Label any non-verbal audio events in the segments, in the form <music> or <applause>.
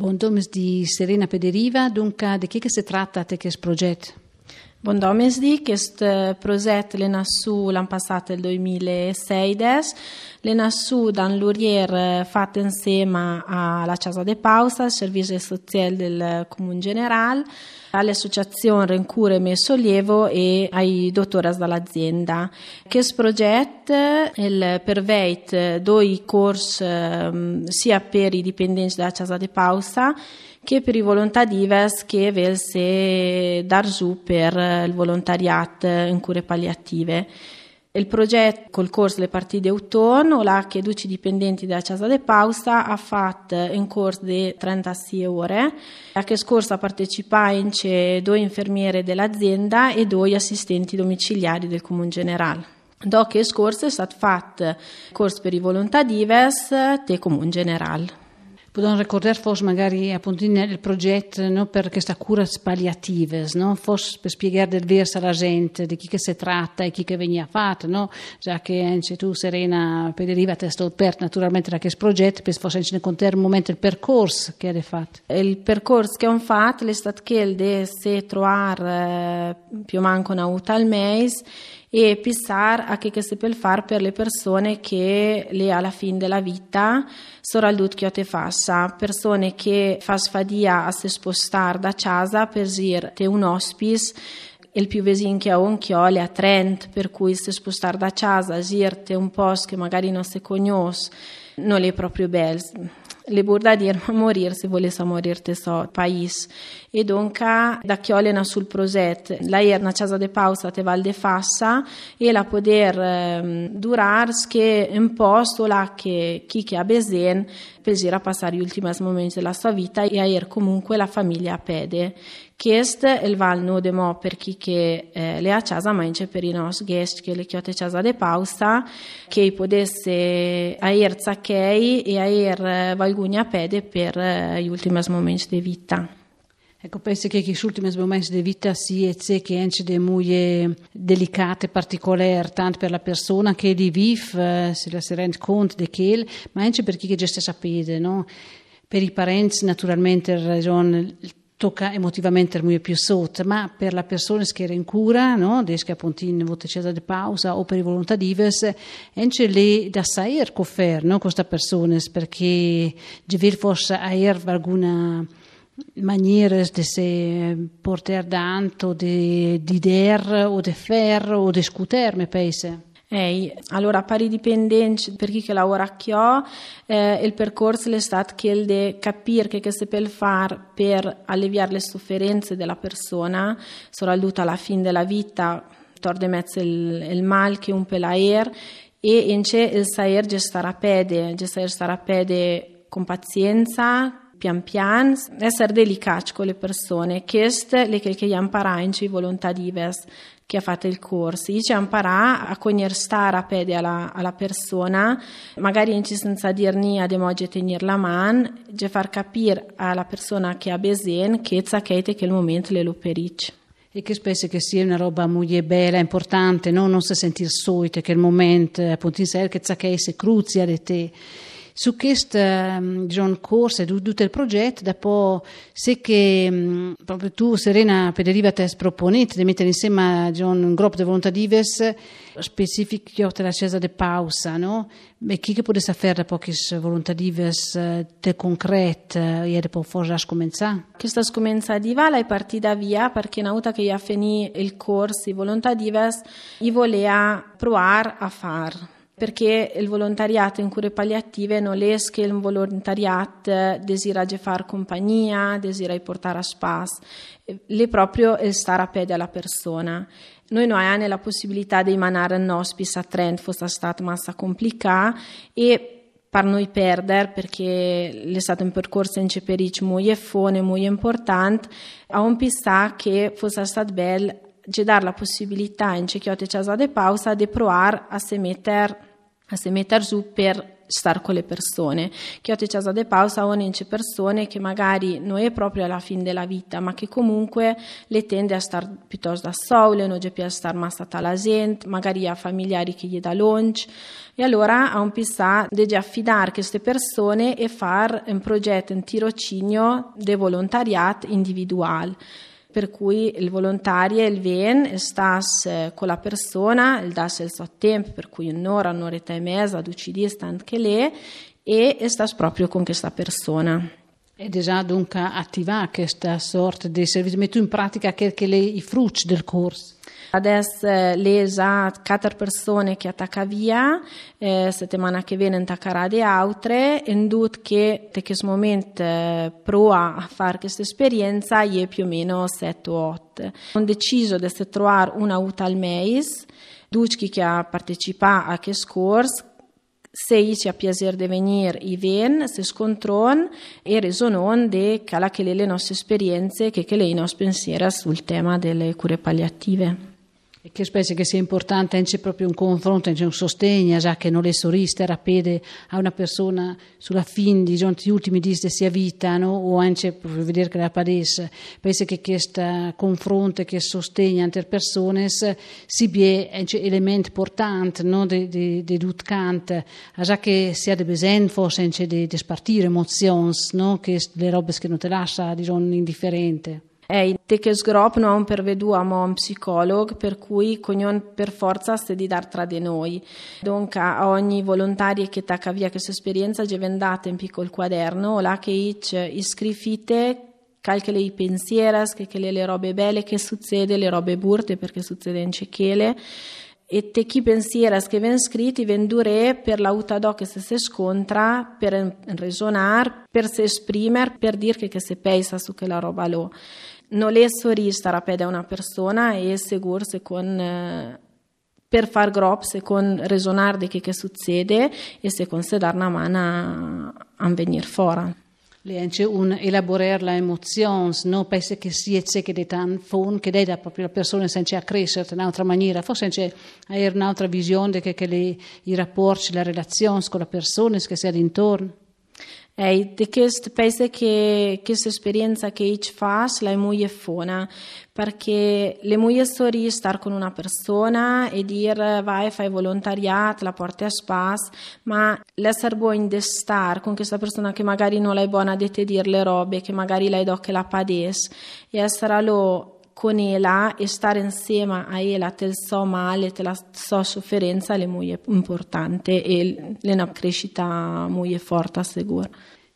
Buon domes di Serena Pederiva, dunque di che si tratta questo progetto? Buon domes di questo progetto è nato l'anno passato, nel 2016, è nato da un lurier fatto insieme alla Casa de Pausa, il servizio sociale del Comune Generale, all'associazione Rencure e Sollievo e ai dottoras dall'azienda. Questo progetto il perveit due corsi sia per i dipendenti della Casa de Pausa che per i volontarives che velse dar giù per il volontariato in cure palliative. Il progetto col corso Le partite d'autunno, là che 12 dipendenti della Casa de Pausa ha fatto in corso di 36 ore. A che scorsa partecipano due infermiere dell'azienda e due assistenti domiciliari del Comune Generale. Dopo che scorso è stato fatto corso per i volontarives del Comune Generale. Possiamo ricordare forse magari appunto il progetto no, per queste cure palliative, no? forse per spiegare del verso alla gente di chi che si tratta e chi che veniva fatto, no? già che anche tu Serena Pederiva ti sei aperta naturalmente da questo progetto, per forse ne contare un momento il percorso che hai fatto. Il percorso che ho fatto è stato quello di se trovare eh, più o meno una uta al mese e pensare a che, che si può fare per le persone che le alla fine della vita al che te faccia, persone che fa fadia a si spostare da casa per dire te un hospice il più vicino che ho un chiole a Trent, per cui se spostare da casa, girte un posto che magari non si conosce, non è proprio bello le burda dir ma <laughs> morir se volesse morir te so país e donca da chiolena sul proget la er na casa de pausa te val de fassa e la poder eh, durar che un posto là che chi che ha besen per a passare gli ultimi momenti della sua vita e a er comunque la famiglia a pede Questo è il val no de mo per chi che eh, le ha casa ma anche per i nostri guest che le chiote casa de pausa che potesse aer zacchei e aer eh, valgugna pede per eh, gli ultimi momenti di vita. Ecco, penso che questi ultimi momenti di vita sia che anche delle molto delicate, particolari, tanto per la persona che li vive, eh, se la si rende conto di che, ma anche per chi che già sta sapendo, no? Per i parenti, naturalmente, ragione tocca emotivamente molto più sotto, ma per le persone che erano in cura, no, che appunto in voce di pausa o per i volontari, anche lì da saper coffer, no, queste persone, perché ci forse avere alguna maniera di se portare tanto di, di der o di ferro o di scuter, mi pensa. Ehi, allora pari dipendenti per chi che lavora a Chio, eh, il percorso è stato quello di capire che, che si può fare per alleviare le sofferenze della persona, soprattutto alla fine della vita, torde mezzo il, il mal che un pelaer e invece il saper gestire a pede, gestire a pede con pazienza, pian pian, essere delicati con le persone. Questo è quello che impara in volontà diverse che ha fatto il corso. Ci impara a conoscere a pede alla, alla persona, magari in senza dir ni ad emoji tenere la mano, e far capire alla persona che ha bisogno che è che il momento le lo peric. E che spesso che sia una roba molto bella, importante, no? non si sentire solito, che il momento appunto in sé che si cruzia di te. Su questo um, corso e tutto il progetto, dopo se che um, proprio tu, Serena Pederiva, ti proponete di mettere insieme John, un gruppo di volontarives specifici della Cesa de Pausa, no? E chi che potesse fare pochi volontarives eh, te concret e dopo forse cominciare? Questa scomenzativa è partita via perché una volta che io finito il corso di volontarives, io volevo provare a fare perché il volontariato in cure palliative non è che il volontariato desidera fare compagnia, desidera portare a spas, è proprio il stare a piedi alla persona. Noi non abbiamo la possibilità di emanare un hospice a Trent, fosse stato massa complicato e per noi perdere perché è stato un percorso in Ceperic molto fone, molto importante, a un pista che fosse stato bello di dare la possibilità in Cecchiote Casa de Pausa di provare a se mettere a si mettere giù per stare con le persone. Che ho casa de pausa o c'è persone che magari non è proprio alla fine della vita, ma che comunque le tende a stare piuttosto da sole, non c'è più a stare ma stata alla gente, magari ha familiari che gli dà lunch. E allora ha un pissà di affidare queste persone e fare un progetto, un tirocinio di volontariato individuale per cui il volontario il ven stas con la persona, il das il suo tempo, per cui un'ora, un'oretta e mezza, due stand che lei e stas proprio con questa persona. E già dunque attivare questa sorta di servizio, metto in pratica che, che le, i frutti del corso. Adesso eh, le già quattro persone che attacca via, eh, settimana che viene attaccherà di altre, e dut che in questo momento eh, prova a fare questa esperienza è più o meno 7 o 8. Ho deciso di trovare una UTA al mese, Ducchi che ha partecipato a questo corso, se ci ha piacere di venire i ven, se scontron e resonon de cala che le nostre esperienze, che, che le nostre pensieri sul tema delle cure palliative. E che specie che sia importante anche proprio un confronto, anche un sostegno, già che non le soriste rapide a una persona sulla fine di gli ultimi giorni di sia vita, no? o anche proprio vedere che la padesse. Penso che questo confronto, che sostegno entre persone si bie anche elemento importante, no? di, tutte già che sia di besen forse di, spartire emozioni, no? che le robe che non te lascia, diciamo, indifferente. Ei, te che sgrop non un pervedu a un psicologo, per cui cognon per forza se di dar tra di noi. Dunque a ogni volontario che tacca via questa esperienza già vendate in piccolo quaderno, là che ich iscrivite calche le pensieras, che, che le, le robe belle che succede, le robe burte perché succede in cechele e te chi pensiera che ven scritti ven dure per l'autadò che se si scontra per resonare, per se esprimere, per dire che se pensa su quella roba lo non è sorista rapida una persona e sicuro se con eh, per far grop, se con resonare di che, che succede e se con se dar una mano a, venire fuori. Anche un elaborare la emozione, non penso che sia che tan fon, che dà proprio la persona senza a crescere in un'altra maniera, forse avere un'altra visione di che, che le, i rapporti, le relazioni con la persona che sia intorno. Ei, de quest, penso che questa esperienza che fas la è molto fona, perché le molto storie star con una persona e dire vai fai volontariato, la porti a spas, ma l'essere buono di star con questa persona che magari non l'hai buona a te dire le robe, che magari l'hai do che la pades, e essere lo con ella e stare insieme a ella te so male, te la so sofferenza è molto importante e è una crescita molto forte sicuro.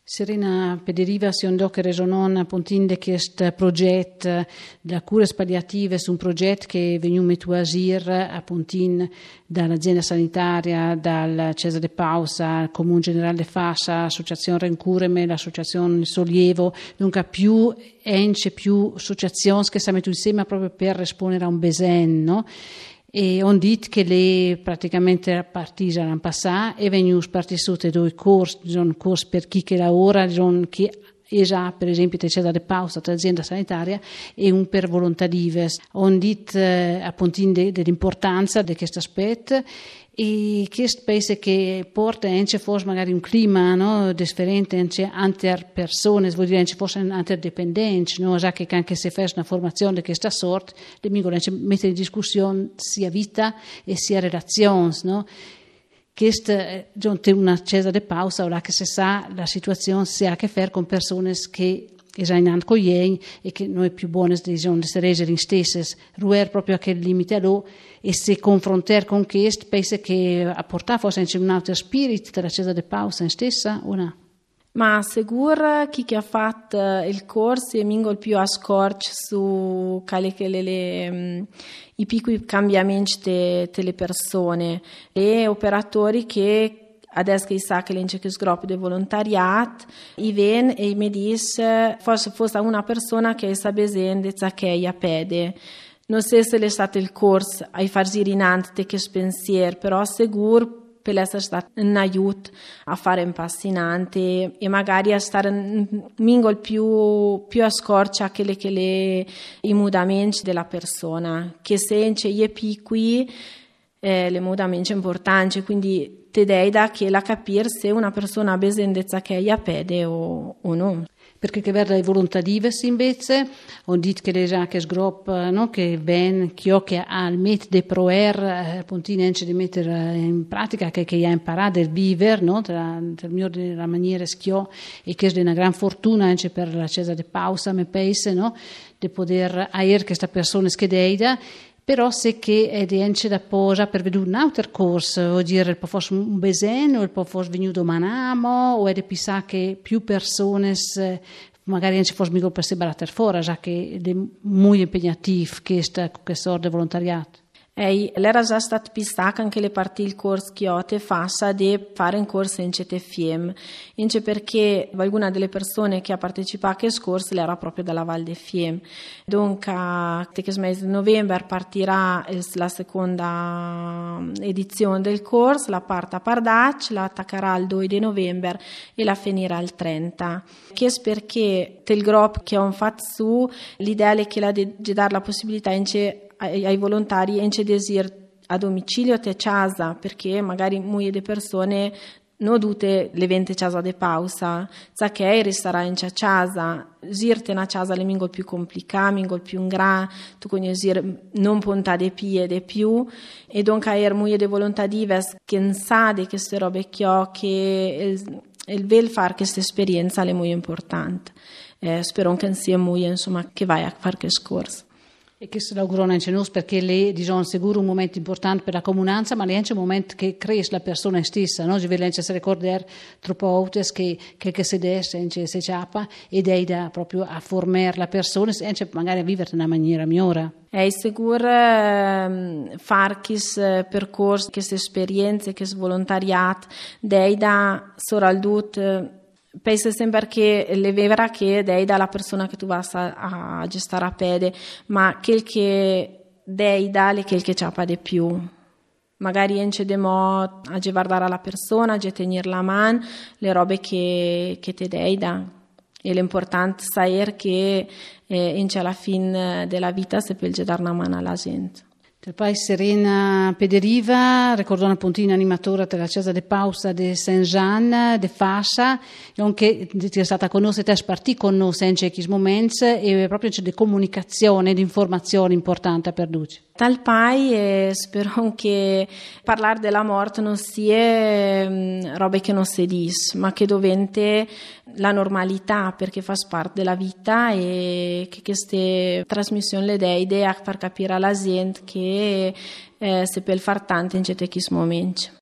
Serena Pederiva si andò che resonon di questo progetto da cure palliative su un progetto che è venuto messo a appunto dall'azienda sanitaria, dal Cesare Pausa, il Comune Generale Fassa, l'Associazione Rencureme, l'Associazione Sollievo, dunque più ence, più associazioni che si mettono insieme proprio per rispondere a un besen? E on dit che le praticamente partite l'anno passato e vengono partite due corsi, un corso per chi che lavora, chi già per esempio c'è da pausa azienda sanitaria e un per volontarives. On dit eh, appunto dell'importanza di questo aspetto e questo penso che porta anche forse magari un clima no, differente anche persone, vuol dire anche forse interdipendenza, no? già che anche se fai una formazione di questa sorta, le mingole mettere in discussione sia vita e sia relazioni, no? Questo è una di pausa, ora che si sa la situazione si ha a che fare con persone che esaminando con gli e che noi più buone diciamo, di essere in stesse, ruer proprio a quel limite lì e se confrontare con questo, penso che a portare forse un altro spirito della di Pausa in stessa o no? Ma sicuro chi che ha fatto il corso è mingol più a scorch su quali che le, le, mm, i piccoli cambiamenti delle persone e operatori che adesso che sa che l'ince che sgroppo di volontariato, i ven e i medis, forse fosse una persona che sa besende, che a pede. Non so se è stato il corso a far girinante che pensier, però sicuro per essere stato un aiuto a fare un passinante e magari a stare un mingol più, più a scorcia che le, che le, i mutamenti della persona, che se è piccoli eh, le mutamenti importanti, quindi te dei da che la capire se una persona ha besendezza che è pede o, o no perché che verda le volontà diverse invece, on dit che le già che sgrop, no, che ben, che ho che al met de proer, eh, puntine di mettere in pratica, che, che ha imparato a vivere, no, tra, tra il mio della maniera schio, e che è una gran fortuna anche per la Cesa de Pausa, me pensa, no, di poter avere questa persona schedeida, però se che è di da posa per vedere un altro corso, vuol dire il fosse un beseno, il fosse venuto manamo, o è pensare che più persone magari non ci fosse mica per separare fuori, già che è molto impegnativo questo, questo di volontariato. Ei, l'era già stato pistato anche le parti il corso Chiote fassa di fare un corso in CTFM, ince perché qualcuna delle persone che ha partecipato al corso era proprio dalla Val de Fiem. Dunque, a mese di novembre partirà la seconda edizione del corso, la parte a Pardac, la attaccherà il 2 di novembre e la finirà il 30. Che è perché il gruppo che ho fatto su, l'idea è che la di dare la possibilità in ai, ai volontari in desir a domicilio te casa perché magari molte persone non dute l'evento casa de pausa, sa che resterà in casa, zirte una casa le mingol più complicata, mingol più gra, tu conosci non ponta de pie de più, e dunque er muie de volontà dives che sa di queste robe che che il, fare questa esperienza è molto importante. Eh, spero che sia molto, insomma, che vai a fare questo corso. E questo l'auguro anche noi perché lei diciamo, un momento importante per la comunanza, ma è anche un momento che cresce la persona stessa, no? Ci vuole anche ricordare troppo volte che, che, che si desce, anche si ciappa, ed è da proprio a formare la persona, anche magari a vivere in una maniera migliore. È sicuro eh, fare questo percorso, queste esperienze, questo volontariato, dei da soraldut penso sempre che le vera che dei dalla persona che tu vai a, a gestare a pede, ma quel che dei dà quel che c'ha di più. Magari ence demo a guardare la persona, a tenere la mano, le robe che, che te dei da. E l'importante è che eh, alla fine della vita si può dare una mano alla gente. Del paese Serena Pederiva, ricordò una puntina animatora della Casa de Pausa de Saint-Jean de Fassa, che è stata conosciuta e spartì con noi in questi momenti e proprio c'è di comunicazione, di informazione importante per Duce. Tal pai spero che parlare della morte non sia um, robe che non si dice, ma che dovente la normalità perché fa parte della vita e che queste trasmissioni le idea a far capire alla gente che eh, si può fare tanto in certi momenti.